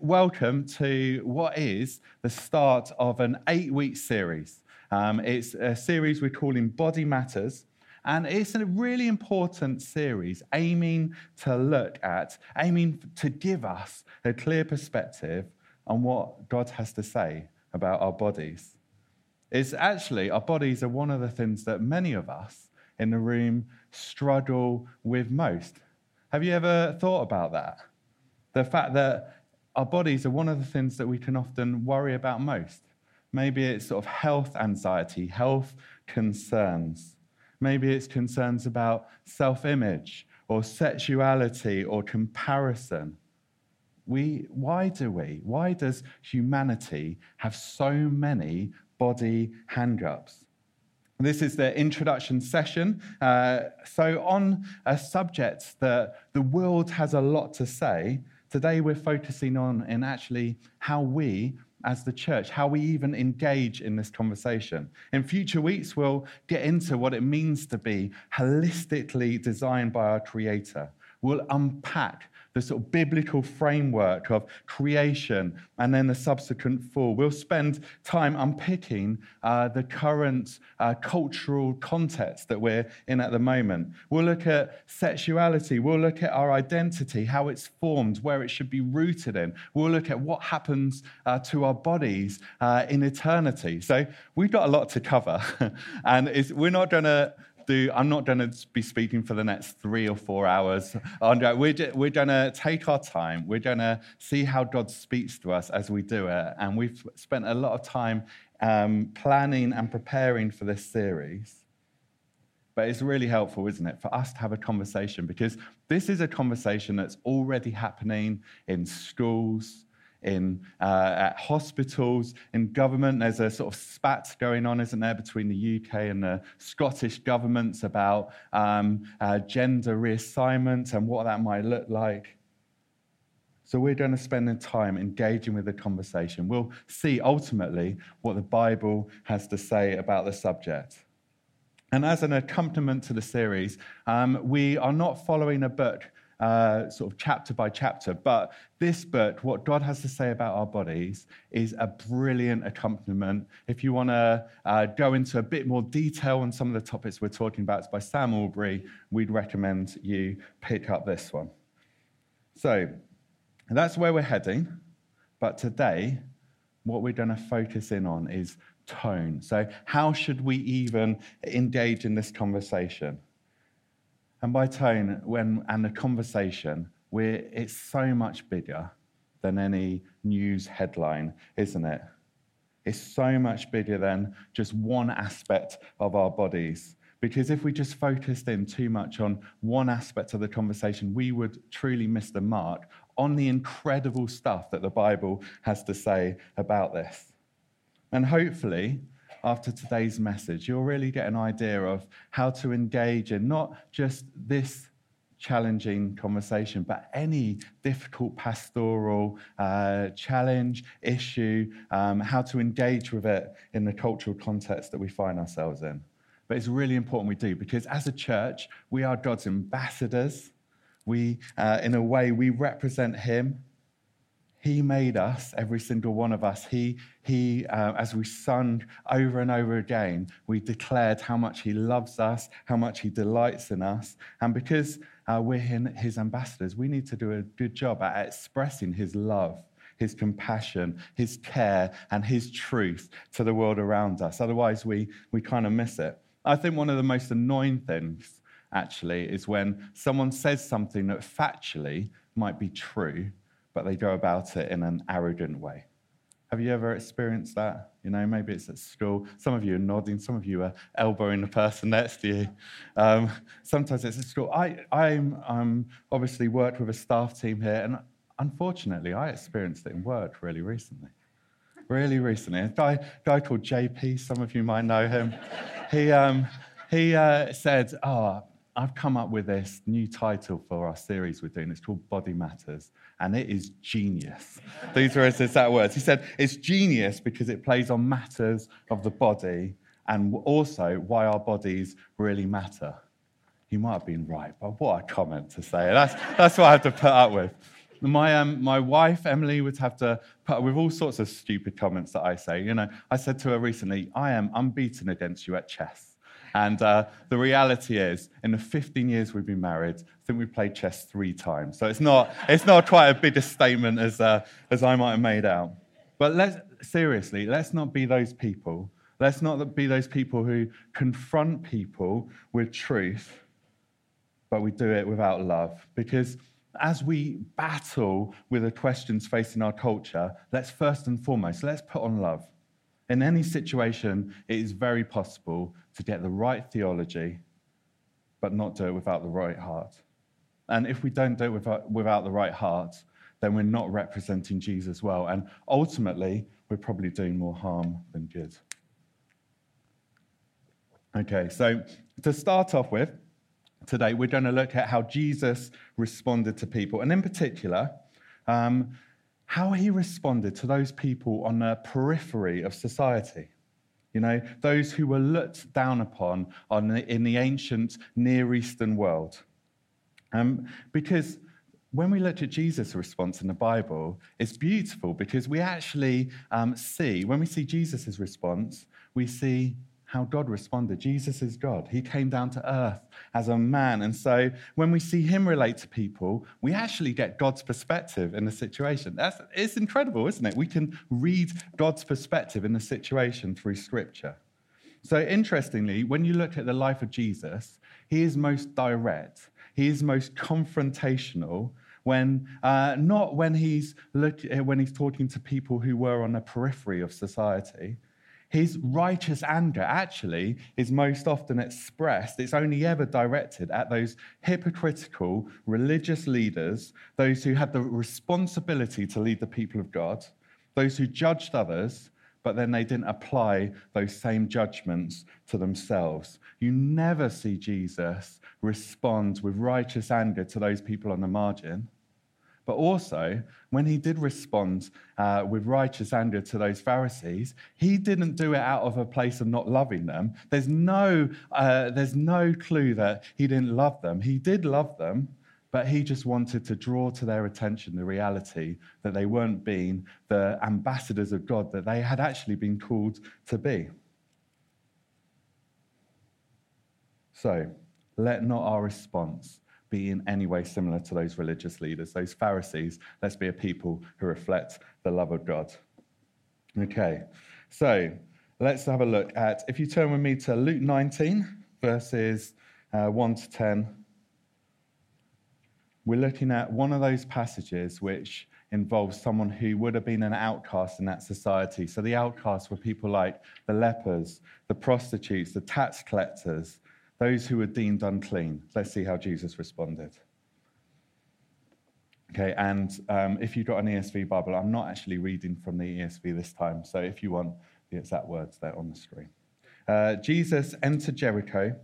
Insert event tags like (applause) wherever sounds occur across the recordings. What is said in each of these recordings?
Welcome to what is the start of an eight week series. Um, it's a series we're calling Body Matters, and it's a really important series aiming to look at, aiming to give us a clear perspective on what God has to say about our bodies. It's actually, our bodies are one of the things that many of us in the room struggle with most. Have you ever thought about that? The fact that our bodies are one of the things that we can often worry about most. Maybe it's sort of health anxiety, health concerns. Maybe it's concerns about self image or sexuality or comparison. We, why do we? Why does humanity have so many body hangups? This is the introduction session. Uh, so, on a subject that the world has a lot to say, Today, we're focusing on in actually how we, as the church, how we even engage in this conversation. In future weeks, we'll get into what it means to be holistically designed by our Creator. We'll unpack the sort of biblical framework of creation and then the subsequent fall. We'll spend time unpicking uh, the current uh, cultural context that we're in at the moment. We'll look at sexuality. We'll look at our identity, how it's formed, where it should be rooted in. We'll look at what happens uh, to our bodies uh, in eternity. So we've got a lot to cover. (laughs) and we're not going to do, I'm not going to be speaking for the next three or four hours. We're, we're going to take our time. We're going to see how God speaks to us as we do it. And we've spent a lot of time um, planning and preparing for this series. But it's really helpful, isn't it, for us to have a conversation because this is a conversation that's already happening in schools, in uh, hospitals, in government. There's a sort of spat going on, isn't there, between the UK and the Scottish governments about um, uh, gender reassignment and what that might look like. So we're going to spend the time engaging with the conversation. We'll see ultimately what the Bible has to say about the subject. And as an accompaniment to the series, um, we are not following a book uh, sort of chapter by chapter. But this book, what God has to say about our bodies, is a brilliant accompaniment. If you want to uh, go into a bit more detail on some of the topics we're talking about, it's by Sam Allberry. We'd recommend you pick up this one. So that's where we're heading. But today, what we're going to focus in on is tone. So, how should we even engage in this conversation? And by tone when, and the conversation, we're, it's so much bigger than any news headline, isn't it? It's so much bigger than just one aspect of our bodies. Because if we just focused in too much on one aspect of the conversation, we would truly miss the mark on the incredible stuff that the Bible has to say about this. And hopefully, after today's message, you'll really get an idea of how to engage in not just this challenging conversation, but any difficult pastoral uh, challenge, issue, um, how to engage with it in the cultural context that we find ourselves in. But it's really important we do because as a church, we are God's ambassadors. We, uh, in a way, we represent Him he made us, every single one of us. He, he uh, as we sung over and over again, we declared how much He loves us, how much He delights in us. And because uh, we're His ambassadors, we need to do a good job at expressing His love. His compassion, his care, and his truth to the world around us. Otherwise, we, we kind of miss it. I think one of the most annoying things, actually, is when someone says something that factually might be true, but they go about it in an arrogant way. Have you ever experienced that? You know, maybe it's at school. Some of you are nodding, some of you are elbowing the person next to you. Um, sometimes it's at school. I I'm, um, obviously worked with a staff team here, and unfortunately, I experienced it in work really recently. Really recently. A guy, guy called JP, some of you might know him. he um, he uh, said, Oh, I've come up with this new title for our series we're doing. It's called Body Matters, and it is genius. These were his exact words. He said, It's genius because it plays on matters of the body and also why our bodies really matter. He might have been right, but what a comment to say. That's, that's what I have to put up with. My, um, my wife, Emily, would have to put up with all sorts of stupid comments that I say. You know, I said to her recently, I am unbeaten against you at chess. And uh, the reality is, in the 15 years we've been married, I think we've played chess three times. So it's not, it's not quite a big a statement as, uh, as I might have made out. But let's, seriously, let's not be those people. Let's not be those people who confront people with truth, but we do it without love. Because as we battle with the questions facing our culture, let's first and foremost, let's put on love. In any situation, it is very possible to get the right theology, but not do it without the right heart. And if we don't do it without, the right heart, then we're not representing Jesus well. And ultimately, we're probably doing more harm than good. Okay, so to start off with, today we're going to look at how Jesus responded to people, and in particular, um, how he responded to those people on the periphery of society. You know, those who were looked down upon on the, in the ancient Near Eastern world. Um, because when we look at Jesus' response in the Bible, it's beautiful because we actually um, see, when we see Jesus' response, we see how God responded. Jesus is God. He came down to earth as a man. And so when we see him relate to people, we actually get God's perspective in the situation. That's, it's incredible, isn't it? We can read God's perspective in the situation through scripture. So interestingly, when you look at the life of Jesus, he is most direct, he is most confrontational. When, uh, not when he's, look, when he's talking to people who were on the periphery of society, his righteous anger actually is most often expressed, it's only ever directed at those hypocritical religious leaders, those who had the responsibility to lead the people of God, those who judged others, but then they didn't apply those same judgments to themselves. You never see Jesus respond with righteous anger to those people on the margin. But also, when he did respond uh, with righteous anger to those Pharisees, he didn't do it out of a place of not loving them. There's no, uh, there's no clue that he didn't love them. He did love them, but he just wanted to draw to their attention the reality that they weren't being the ambassadors of God that they had actually been called to be. So, let not our response be in any way similar to those religious leaders, those Pharisees. Let's be a people who reflect the love of God. Okay, so let's have a look at, if you turn with me to Luke 19, verses uh, 1 to 10, we're looking at one of those passages which involves someone who would have been an outcast in that society. So the outcasts were people like the lepers, the prostitutes, the tax collectors, those who were deemed unclean. Let's see how Jesus responded. Okay, and um, if you've got an ESV Bible, I'm not actually reading from the ESV this time, so if you want the exact words, they're on the screen. Uh, Jesus entered Jericho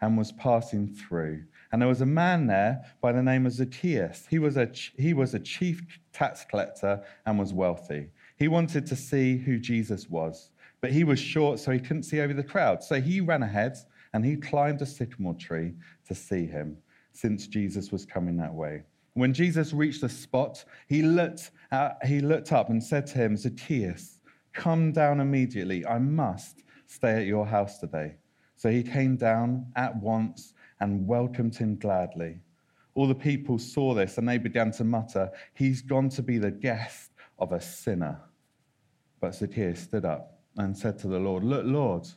and was passing through. And there was a man there by the name of Zacchaeus. He was a, he was a chief tax collector and was wealthy. He wanted to see who Jesus was, but he was short, so he couldn't see over the crowd. So he ran ahead and he climbed a sycamore tree to see him, since Jesus was coming that way. When Jesus reached the spot, he looked, uh, he looked up and said to him, Zacchaeus, come down immediately. I must stay at your house today. So he came down at once and welcomed him gladly. All the people saw this and they began to mutter, He's gone to be the guest of a sinner. But Zacchaeus stood up and said to the Lord, Look, Lord,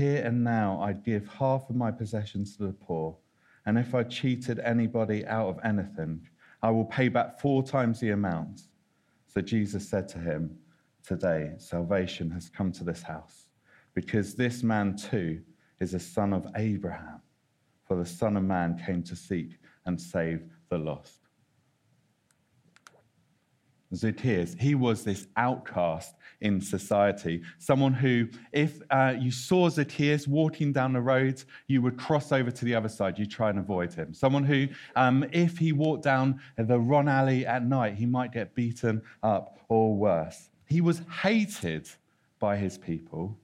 here and now, I'd give half of my possessions to the poor. And if I cheated anybody out of anything, I will pay back four times the amount. So Jesus said to him, Today, salvation has come to this house, because this man too is a son of Abraham. For the Son of Man came to seek and save the lost. Zacchaeus, he was this outcast in society. Someone who, if uh, you saw Zacchaeus walking down the road, you would cross over to the other side. You try and avoid him. Someone who, um, if he walked down the Ron Alley at night, he might get beaten up or worse. He was hated by his people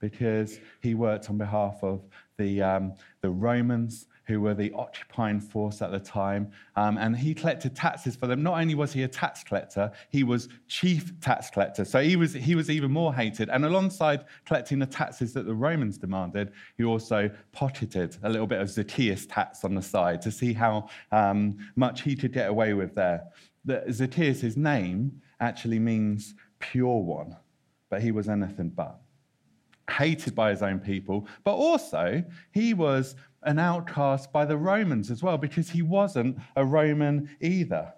because he worked on behalf of the, um, the Romans who were the occupying force at the time. Um, and he collected taxes for them. Not only was he a tax collector, he was chief tax collector. So he was, he was even more hated. And alongside collecting the taxes that the Romans demanded, he also pocketed a little bit of Zacchaeus tax on the side to see how um, much he could get away with there. The, Zacchaeus, his name actually means pure one, but he was anything but hated by his own people, but also he was an outcast by the Romans as well because he wasn't a Roman either.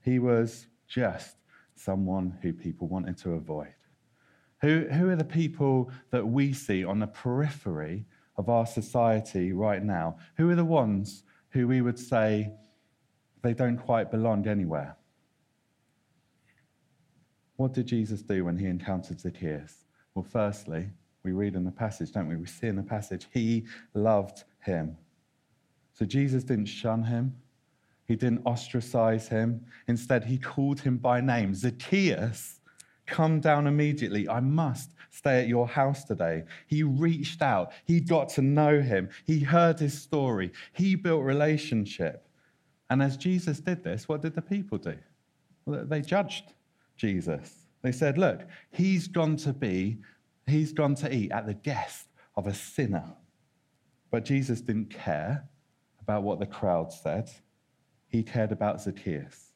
He was just someone who people wanted to avoid. Who, who are the people that we see on the periphery of our society right now? Who are the ones who we would say they don't quite belong anywhere? What did Jesus do when he encountered Zacchaeus? Well, firstly, we read in the passage, don't we? We see in the passage, he loved him. So Jesus didn't shun him, he didn't ostracize him. Instead, he called him by name Zacchaeus, come down immediately. I must stay at your house today. He reached out, he got to know him, he heard his story, he built relationship. And as Jesus did this, what did the people do? Well, they judged Jesus. They said, Look, he's gone to be He's gone to eat at the guest of a sinner. But Jesus didn't care about what the crowd said. He cared about Zacchaeus.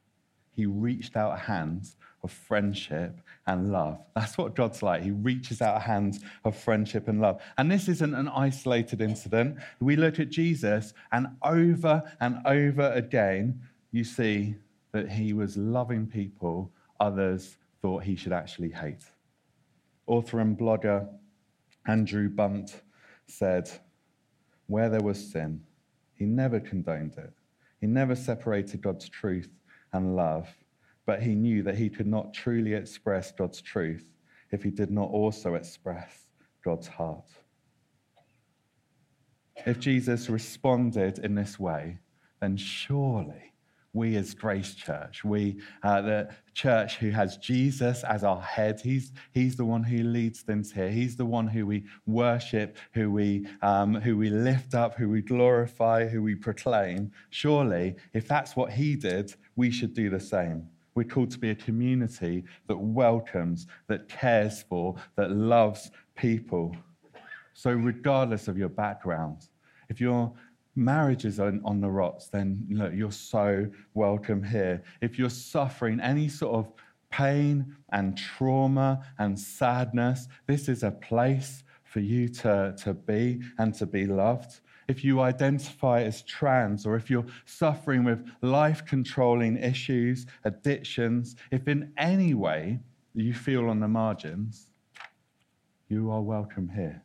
He reached out hands of friendship and love. That's what God's like. He reaches out hands of friendship and love. And this isn't an isolated incident. We look at Jesus, and over and over again, you see that he was loving people others thought he should actually hate. Author and blogger Andrew Bunt said, Where there was sin, he never condoned it. He never separated God's truth and love, but he knew that he could not truly express God's truth if he did not also express God's heart. If Jesus responded in this way, then surely we as Grace Church, we, uh, the church who has Jesus as our head, he's, he's the one who leads things here. He's the one who we worship, who we, um, who we lift up, who we glorify, who we proclaim. Surely, if that's what he did, we should do the same. We're called to be a community that welcomes, that cares for, that loves people. So, regardless of your background, if you're marriages on, on the rocks, then look, you're so welcome here. If you're suffering any sort of pain and trauma and sadness, this is a place for you to, to be and to be loved. If you identify as trans, or if you're suffering with life controlling issues, addictions, if in any way you feel on the margins, you are welcome here.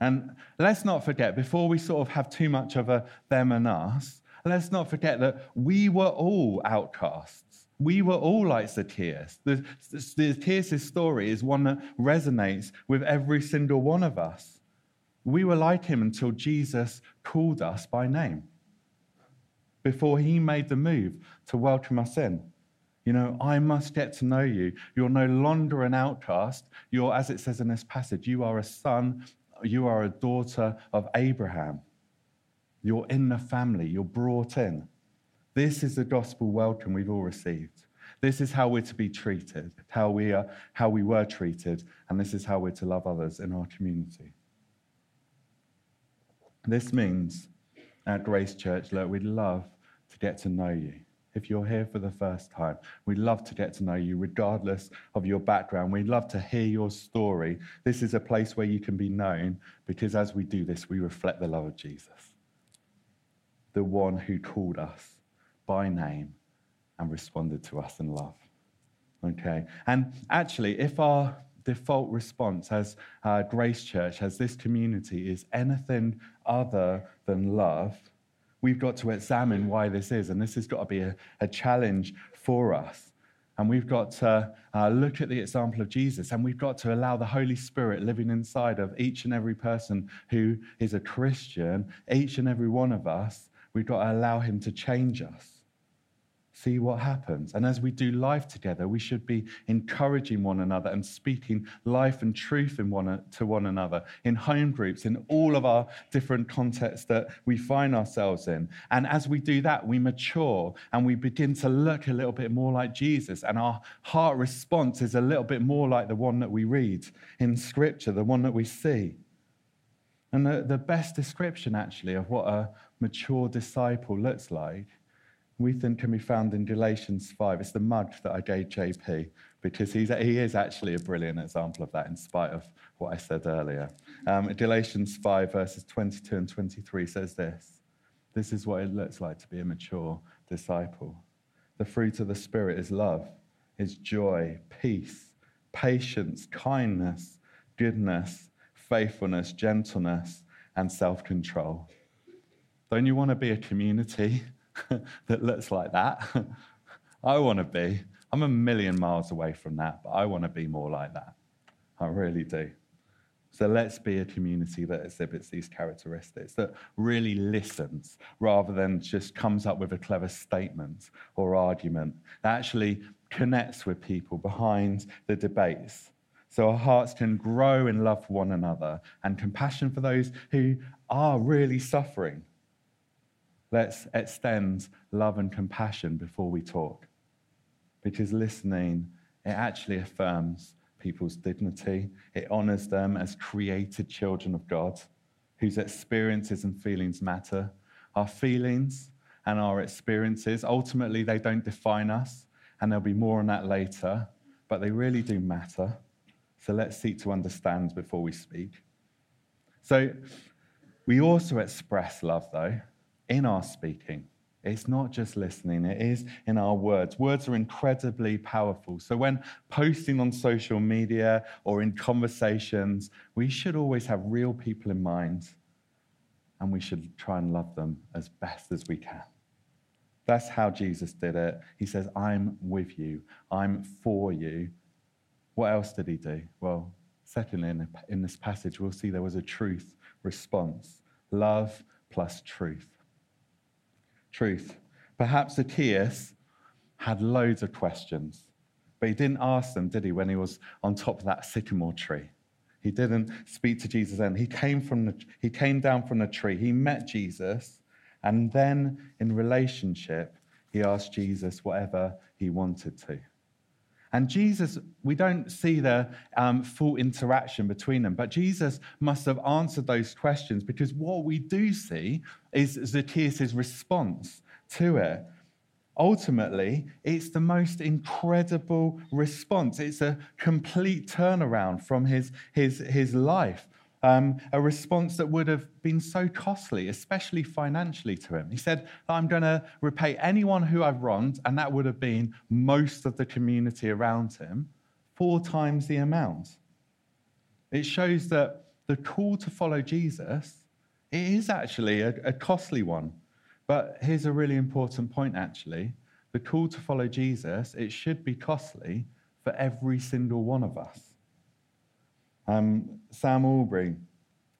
And let's not forget, before we sort of have too much of a them and us, let's not forget that we were all outcasts. We were all like Zacchaeus. The, Zacchaeus' story is one that resonates with every single one of us. We were like him until Jesus called us by name, before he made the move to welcome us in. You know, I must get to know you. You're no longer an outcast. You're, as it says in this passage, you are a son you are a daughter of Abraham. You're in the family, you're brought in. This is the gospel welcome we've all received. This is how we're to be treated, how we, are, how we were treated, and this is how we're to love others in our community. This means at Grace Church, look, we'd love to get to know you if you're here for the first time. We'd love to get to know you, regardless of your background. We'd love to hear your story. This is a place where you can be known because as we do this, we reflect the love of Jesus, the one who called us by name and responded to us in love. Okay? And actually, if our default response as uh, Grace Church, as this community, is anything other than love, we've got to examine why this is. And this has got to be a, a challenge for us. And we've got to uh, look at the example of Jesus, and we've got to allow the Holy Spirit living inside of each and every person who is a Christian, each and every one of us, we've got to allow him to change us. See what happens. And as we do life together, we should be encouraging one another and speaking life and truth one, to one another in home groups, in all of our different contexts that we find ourselves in. And as we do that, we mature and we begin to look a little bit more like Jesus. And our heart response is a little bit more like the one that we read in Scripture, the one that we see. And the, the best description, actually, of what a mature disciple looks like we think can be found in Galatians 5. It's the mug that I gave JP because he's, he is actually a brilliant example of that in spite of what I said earlier. Um, Galatians 5, verses 22 and 23 says this This is what it looks like to be a mature disciple. The fruit of the Spirit is love, is joy, peace, patience, kindness, goodness, faithfulness, gentleness, and self control. Don't you want to be a community (laughs) that looks like that. (laughs) I want to be. I'm a million miles away from that, but I want to be more like that. I really do. So let's be a community that exhibits these characteristics, that really listens rather than just comes up with a clever statement or argument, that actually connects with people behind the debates. So our hearts can grow in love for one another and compassion for those who are really suffering Let's extend love and compassion before we talk. Because listening, it actually affirms people's dignity. It honors them as created children of God whose experiences and feelings matter. Our feelings and our experiences, ultimately, they don't define us, and there'll be more on that later, but they really do matter. So let's seek to understand before we speak. So we also express love, though in our speaking. It's not just listening, it is in our words. Words are incredibly powerful. So, when posting on social media or in conversations, we should always have real people in mind and we should try and love them as best as we can. That's how Jesus did it. He says, I'm with you, I'm for you. What else did he do? Well, secondly, in, in this passage, we'll see there was a truth response love plus truth truth. Perhaps Zacchaeus had loads of questions, but he didn't ask them, did he, when he was on top of that sycamore tree? He didn't speak to Jesus then. He came, from the, he came down from the tree. He met Jesus, and then in relationship, he asked Jesus whatever he wanted to. And Jesus, we don't see the um, full interaction between them, but Jesus must have answered those questions because what we do see is Zacchaeus' response to it. Ultimately, it's the most incredible response. It's a complete turnaround from his, his, his life um, a response that would have been so costly, especially financially to him. He said, I'm going to repay anyone who I've wronged, and that would have been most of the community around him, four times the amount. It shows that the call to follow Jesus it is actually a, a costly one. But here's a really important point, actually. The call to follow Jesus, it should be costly for every single one of us. Um, Sam Allberry,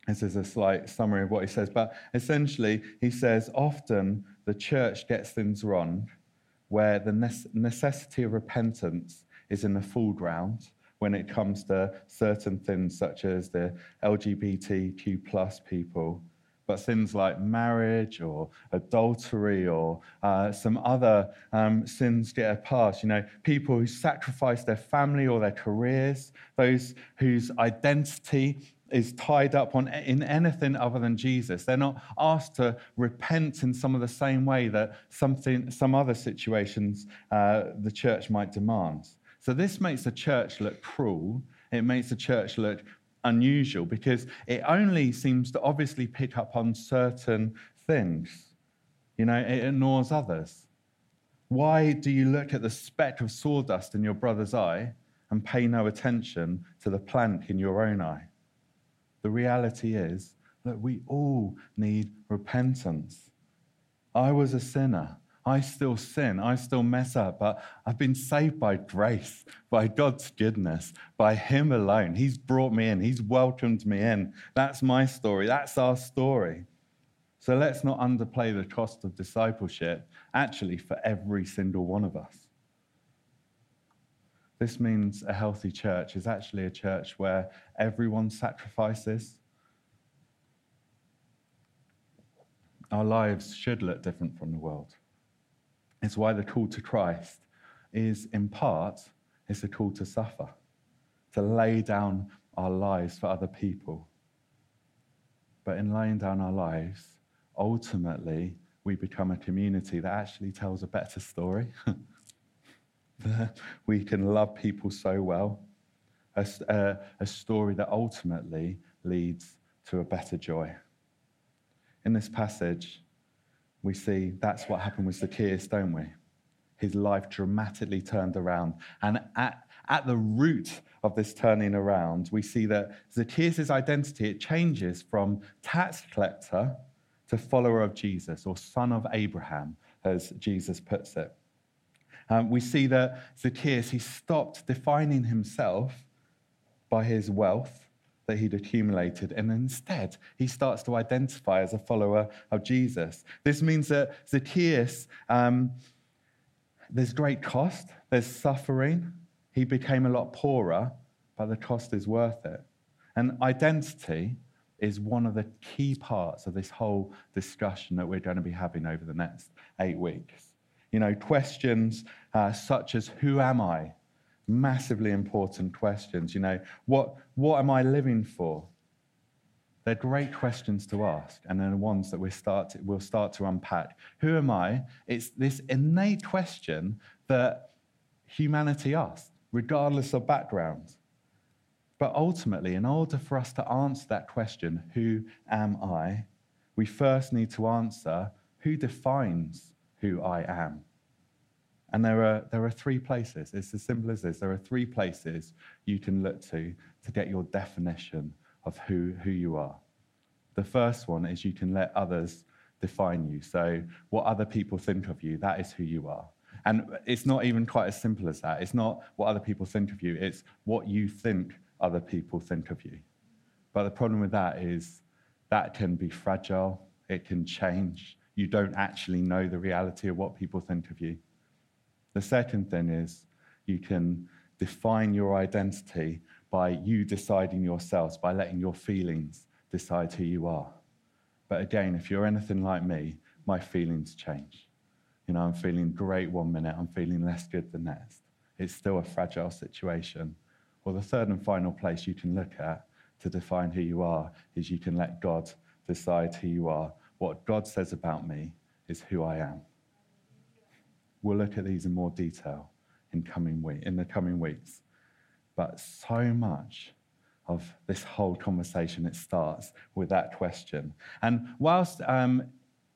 this is a slight summary of what he says, but essentially he says often the church gets things wrong where the necessity of repentance is in the foreground when it comes to certain things such as the LGBTQ plus people but things like marriage or adultery or uh, some other um, sins get a pass. You know, people who sacrifice their family or their careers, those whose identity is tied up on, in anything other than Jesus. They're not asked to repent in some of the same way that something, some other situations uh, the church might demand. So this makes the church look cruel. It makes the church look unusual because it only seems to obviously pick up on certain things. You know, it ignores others. Why do you look at the speck of sawdust in your brother's eye and pay no attention to the plank in your own eye? The reality is that we all need repentance. I was a sinner. I still sin, I still mess up, but I've been saved by grace, by God's goodness, by Him alone. He's brought me in, He's welcomed me in. That's my story, that's our story. So let's not underplay the cost of discipleship, actually, for every single one of us. This means a healthy church is actually a church where everyone sacrifices. Our lives should look different from the world. It's why the call to Christ is, in part, it's a call to suffer, to lay down our lives for other people. But in laying down our lives, ultimately, we become a community that actually tells a better story. (laughs) we can love people so well. A, a, a, story that ultimately leads to a better joy. In this passage, we see that's what happened with Zacchaeus, don't we? His life dramatically turned around. And at, at the root of this turning around, we see that Zacchaeus' identity, it changes from tax collector to follower of Jesus or son of Abraham, as Jesus puts it. Um, we see that Zacchaeus, he stopped defining himself by his wealth that he'd accumulated, and instead he starts to identify as a follower of Jesus. This means that Zacchaeus, um, there's great cost, there's suffering. He became a lot poorer, but the cost is worth it. And identity is one of the key parts of this whole discussion that we're going to be having over the next eight weeks. You know, questions uh, such as, Who am I? Massively important questions. You know, what, what am I living for? They're great questions to ask, and they're the ones that we start to, we'll start to unpack. Who am I? It's this innate question that humanity asks, regardless of background. But ultimately, in order for us to answer that question, who am I, we first need to answer who defines who I am. And there are, there are three places. It's as simple as this. There are three places you can look to to get your definition of who, who you are. The first one is you can let others define you. So, what other people think of you, that is who you are. And it's not even quite as simple as that. It's not what other people think of you, it's what you think other people think of you. But the problem with that is that can be fragile, it can change. You don't actually know the reality of what people think of you. The second thing is you can define your identity by you deciding yourselves, by letting your feelings decide who you are. But again, if you're anything like me, my feelings change. You know, I'm feeling great one minute, I'm feeling less good the next. It's still a fragile situation. Well, the third and final place you can look at to define who you are is you can let God decide who you are. What God says about me is who I am. We'll look at these in more detail in, coming week, in the coming weeks. But so much of this whole conversation, it starts with that question. And whilst um,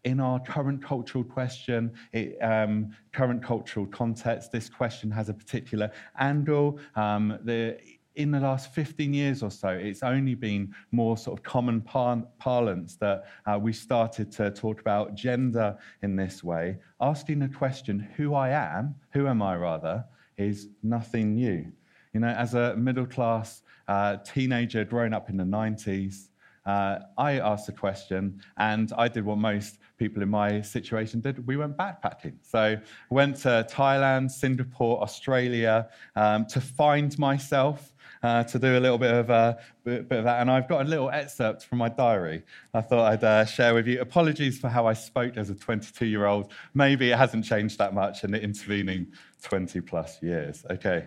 in our current cultural question, it, um, current cultural context, this question has a particular angle. Um, the, in the last 15 years or so, it's only been more sort of common par- parlance that uh, we started to talk about gender in this way. Asking the question, who I am, who am I rather, is nothing new. You know, as a middle class uh, teenager growing up in the 90s, uh, I asked a question, and I did what most people in my situation did. We went backpacking. So went to Thailand, Singapore, Australia um, to find myself. Uh, to do a little bit of, uh, bit, bit, of that. And I've got a little excerpt from my diary I thought I'd uh, share with you. Apologies for how I spoke as a 22 year old. Maybe it hasn't changed that much in the intervening 20 plus years. Okay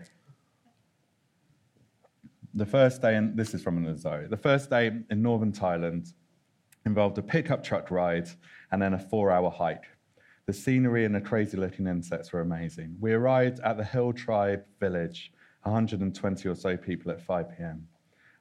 the first day, and this is from an Azari, the first day in northern Thailand involved a pickup truck ride and then a four hour hike. The scenery and the crazy looking insects were amazing. We arrived at the Hill Tribe village, 120 or so people at 5 p.m.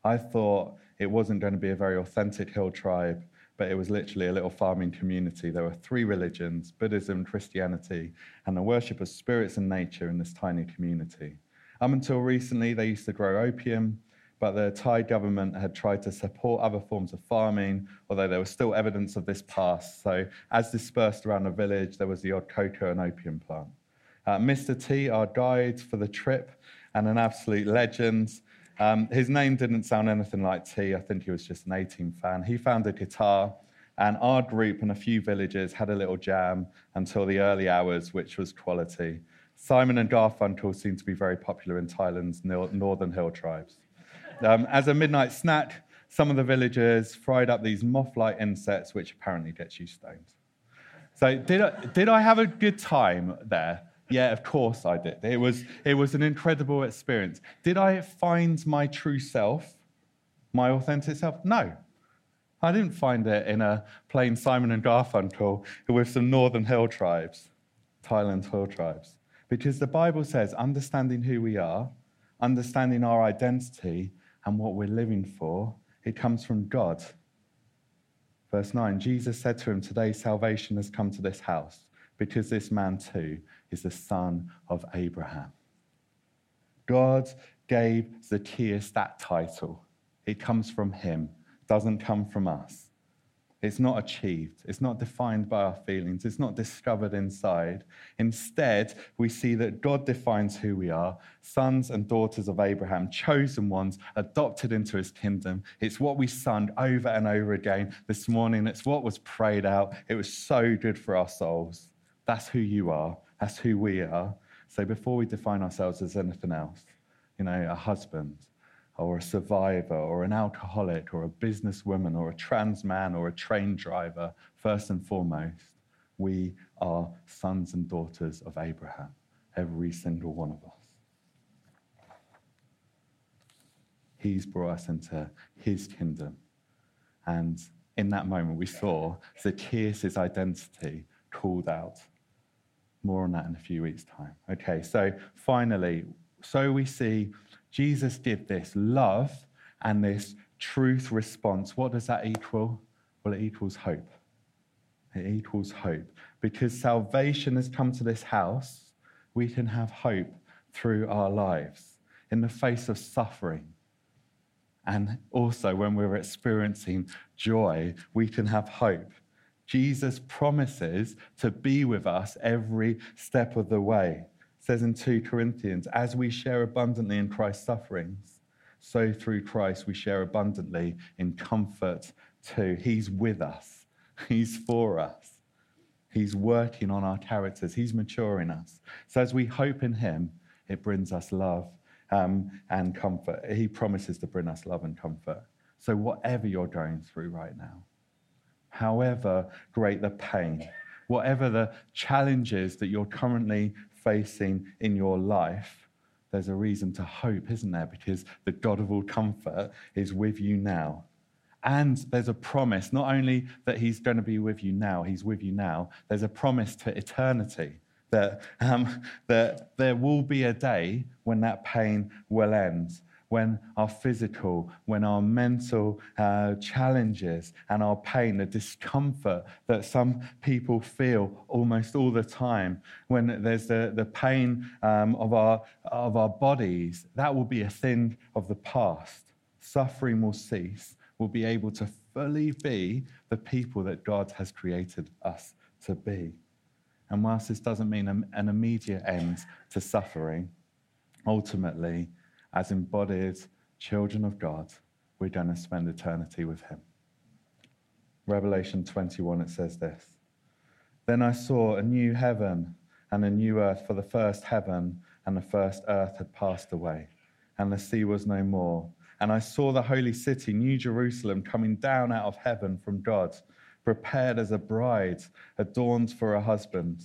I thought it wasn't going to be a very authentic Hill Tribe, but it was literally a little farming community. There were three religions Buddhism, Christianity, and the worship of spirits and nature in this tiny community. Up until recently, they used to grow opium, but the Thai government had tried to support other forms of farming, although there was still evidence of this past. So, as dispersed around the village, there was the odd cocoa and opium plant. Uh, Mr. T, our guide for the trip, and an absolute legend. Um, his name didn't sound anything like T. I think he was just an A-Team fan. He found a guitar And our group and a few villagers had a little jam until the early hours, which was quality. Simon and Garfunkel seem to be very popular in Thailand's northern hill tribes. Um, as a midnight snack, some of the villagers fried up these moth like insects, which apparently gets you stoned. So, did I, did I have a good time there? Yeah, of course I did. It was, it was an incredible experience. Did I find my true self, my authentic self? No. I didn't find it in a plain Simon and Garfunkel with some Northern Hill tribes, Thailand Hill tribes. Because the Bible says understanding who we are, understanding our identity and what we're living for, it comes from God. Verse 9 Jesus said to him, Today salvation has come to this house, because this man too is the son of Abraham. God gave Zacchaeus that title. It comes from him, doesn't come from us. It's not achieved. It's not defined by our feelings. It's not discovered inside. Instead, we see that God defines who we are sons and daughters of Abraham, chosen ones, adopted into his kingdom. It's what we sung over and over again this morning. It's what was prayed out. It was so good for our souls. That's who you are. That's who we are. So before we define ourselves as anything else, you know, a husband, or a survivor or an alcoholic or a businesswoman or a trans man or a train driver, first and foremost, we are sons and daughters of Abraham, every single one of us. He's brought us into his kingdom. And in that moment, we saw Zacchaeus' identity called out. More on that in a few weeks' time. Okay, so finally, so we see Jesus did this love and this truth response. What does that equal? Well, it equals hope. It equals hope. Because salvation has come to this house, we can have hope through our lives in the face of suffering. And also, when we're experiencing joy, we can have hope. Jesus promises to be with us every step of the way says in 2 Corinthians, as we share abundantly in Christ's sufferings, so through Christ we share abundantly in comfort too. He's with us, He's for us. He's working on our characters, He's maturing us. So as we hope in Him, it brings us love um, and comfort. He promises to bring us love and comfort. So, whatever you're going through right now, however great the pain, whatever the challenges that you're currently facing in your life, there's a reason to hope, isn't there? Because the God of all comfort is with you now. And there's a promise, not only that he's going to be with you now, he's with you now, there's a promise to eternity that, um, that there will be a day when that pain will end when our physical, when our mental uh, challenges and our pain, the discomfort that some people feel almost all the time, when there's the, the pain um, of, our, of our bodies, that will be a thing of the past. Suffering will cease. We'll be able to fully be the people that God has created us to be. And whilst this doesn't mean an immediate end to suffering, ultimately, as embodied children of God, we're going to spend eternity with Him. Revelation 21, it says this Then I saw a new heaven and a new earth, for the first heaven and the first earth had passed away, and the sea was no more. And I saw the holy city, New Jerusalem, coming down out of heaven from God, prepared as a bride, adorned for a husband.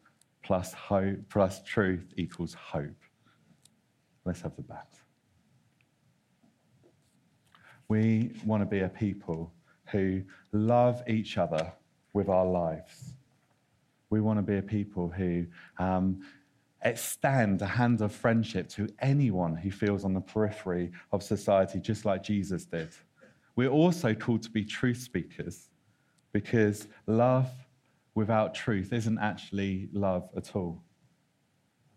plus hope plus truth equals hope. Let's have the bat. We want to be a people who love each other with our lives. We want to be a people who um, extend a hand of friendship to anyone who feels on the periphery of society, just like Jesus did. We're also called to be truth speakers because love without truth isn't actually love at all.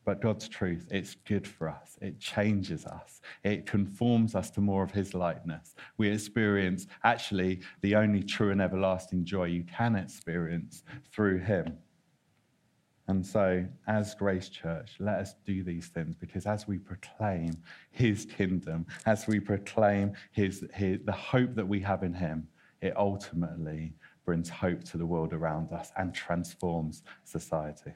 But God's truth, it's good for us. It changes us. It conforms us to more of His likeness. We experience actually the only true and everlasting joy you can experience through Him. And so, as Grace Church, let us do these things because as we proclaim His kingdom, as we proclaim his, his, the hope that we have in Him, it ultimately brings hope to the world around us and transforms society.